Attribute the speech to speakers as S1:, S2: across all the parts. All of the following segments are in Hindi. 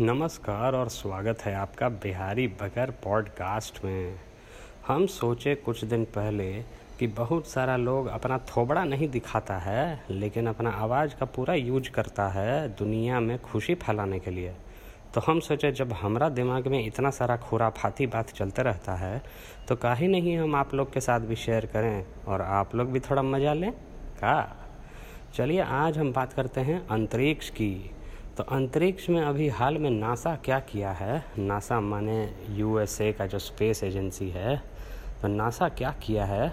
S1: नमस्कार और स्वागत है आपका बिहारी बगर पॉडकास्ट में। हम सोचे कुछ दिन पहले कि बहुत सारा लोग अपना थोबड़ा नहीं दिखाता है, लेकिन अपना आवाज़ का पूरा यूज़ करता है दुनिया में खुशी फैलाने के लिए। तो हम सोचे जब हमारा दिमाग में इतना सारा खुराफाती बात चलते रहता है तो काहे नहीं हम आप लोग के साथ भी शेयर करें और आप लोग भी थोड़ा मज़ा लें? का? चलिए आज हम बात करते हैं अंतरिक्ष की। तो अंतरिक्ष में अभी हाल में नासा क्या किया है? नासा माने यूएसए का जो स्पेस एजेंसी है तो नासा क्या किया है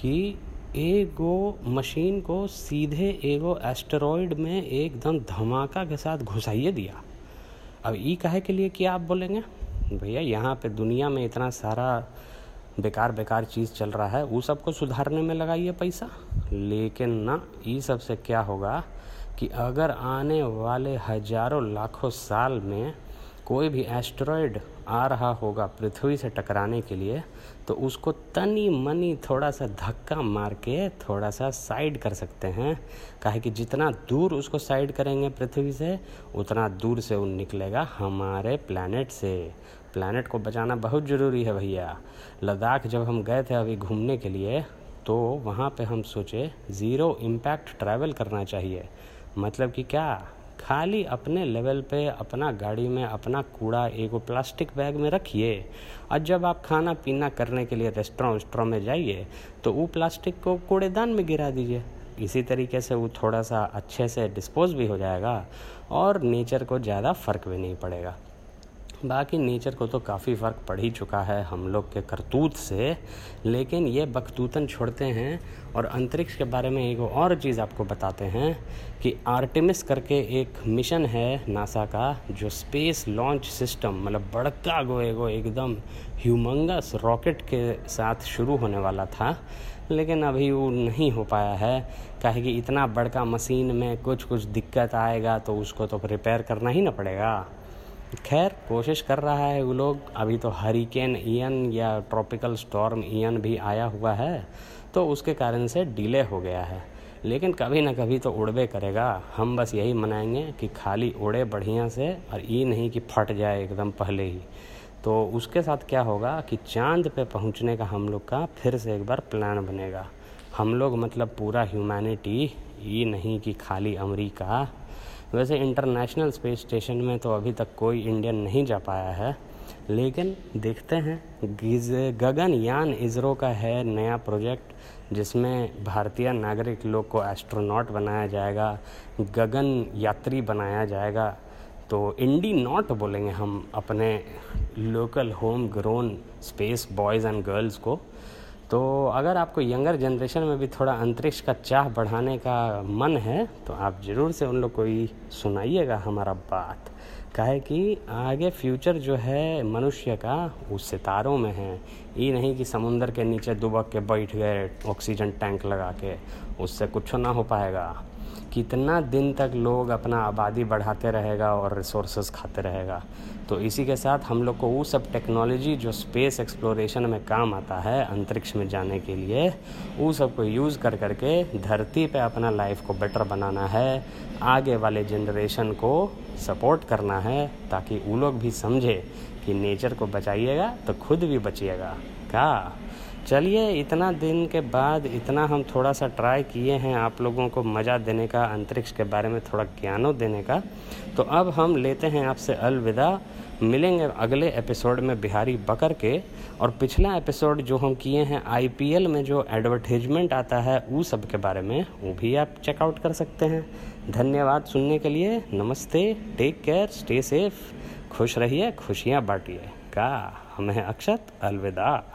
S1: कि एगो मशीन को सीधे एगो एस्टेरॉयड में एकदम धमाका के साथ घुसाइए दिया। अब ई कहे के लिए क्या आप बोलेंगे? भैया, यहाँ पे दुनिया में इतना सारा बेकार बेकार चीज़ चल रहा है, वो सबको सुधारने में लगाइए पैसा। लेकिन ना, ई सबसे क्या होगा कि अगर आने वाले हज़ारों लाखों साल में कोई भी एस्ट्रॉयड आ रहा होगा पृथ्वी से टकराने के लिए तो उसको तनी मनी थोड़ा सा धक्का मार के थोड़ा सा साइड कर सकते हैं। काहे कि जितना दूर उसको साइड करेंगे पृथ्वी से, उतना दूर से वो निकलेगा हमारे प्लानट से। प्लानट को बचाना बहुत ज़रूरी है भैया। लद्दाख जब हम गए थे अभी घूमने के लिए तो वहाँ पे हम सोचे ज़ीरो इम्पैक्ट ट्रैवल करना चाहिए। मतलब कि क्या? खाली अपने लेवल पे, अपना गाड़ी में, अपना कूड़ा एगो प्लास्टिक बैग में रखिए। और जब आप खाना पीना करने के लिए रेस्टोरेंट वेस्टोरेंट में जाइए तो वो प्लास्टिक को कूड़ेदान में गिरा दीजिए। इसी तरीके से वो थोड़ा सा अच्छे से डिस्पोज भी हो जाएगा और नेचर को ज़्यादा फ़र्क भी नहीं पड़ेगा। बाकी नेचर को तो काफ़ी फ़र्क पड़ ही चुका है हम लोग के करतूत से, लेकिन ये बकतूतन छोड़ते हैं। और अंतरिक्ष के बारे में एक और चीज़ आपको बताते हैं कि आर्टिमिस करके एक मिशन है नासा का, जो स्पेस लॉन्च सिस्टम मतलब बड़का गो एगो एकदम ह्यूमंगस रॉकेट के साथ शुरू होने वाला था, लेकिन अभी वो नहीं हो पाया है। काहे कि इतना बड़का मशीन में कुछ कुछ दिक्कत आएगा तो उसको तो रिपेयर करना ही ना पड़ेगा। खैर, कोशिश कर रहा है वो लोग। अभी तो हरिकेन ईयन या ट्रॉपिकल स्टॉर्म ईयन भी आया हुआ है तो उसके कारण से डिले हो गया है। लेकिन कभी ना कभी तो उड़बे करेगा। हम बस यही मनाएँगे कि खाली उड़े बढ़िया से और ये नहीं कि फट जाए एकदम पहले ही। तो उसके साथ क्या होगा कि चाँद पे पहुँचने का हम लोग का फिर से एक बार प्लान बनेगा। हम लोग मतलब पूरा ह्यूमैनिटी ये नहीं कि खाली अमेरिका वैसे इंटरनेशनल स्पेस स्टेशन में तो अभी तक कोई इंडियन नहीं जा पाया है। लेकिन देखते हैं गगनयान इसरो का है नया प्रोजेक्ट जिसमें भारतीय नागरिक लोग को एस्ट्रोनॉट बनाया जाएगा, गगन यात्री बनाया जाएगा। तो इंडी नॉट बोलेंगे हम अपने local home grown space boys and girls को। तो अगर आपको यंगर जनरेशन में भी थोड़ा अंतरिक्ष का चाह बढ़ाने का मन है तो आप ज़रूर से उन लोग को ही सुनाइएगा हमारा बात। काहे कि आगे फ्यूचर जो है मनुष्य का, वो सितारों में है। ये नहीं कि समुंदर के नीचे दुबक के बैठ गए, ऑक्सीजन टैंक लगा के, उससे कुछ ना हो पाएगा। कितना दिन तक लोग अपना आबादी बढ़ाते रहेगा और रिसोर्सेज खाते रहेगा। तो इसी के साथ हम लोग को वो सब टेक्नोलॉजी जो स्पेस एक्सप्लोरेशन में काम आता है अंतरिक्ष में जाने के लिए, वो सबको यूज़ कर करके धरती पे अपना लाइफ को बेटर बनाना है। आगे वाले जनरेशन को सपोर्ट करना है ताकि वो लोग भी समझे कि नेचर को बचाइएगा तो खुद भी बचिएगा। क्या चलिए, इतना दिन के बाद इतना हम थोड़ा सा ट्राई किए हैं आप लोगों को मज़ा देने का, अंतरिक्ष के बारे में थोड़ा ज्ञानों देने का। तो अब हम लेते हैं आपसे अलविदा। मिलेंगे अगले एपिसोड में बिहारी बकर के। और पिछला एपिसोड जो हम किए हैं आईपीएल में जो एडवर्टीजमेंट आता है वो सब के बारे में, वो भी आप चेकआउट कर सकते हैं। धन्यवाद सुनने के लिए। नमस्ते। टेक केयर स्टे सेफ़ खुश रहिए. खुशियाँ बांटिए। का, हमें अक्षत अलविदा।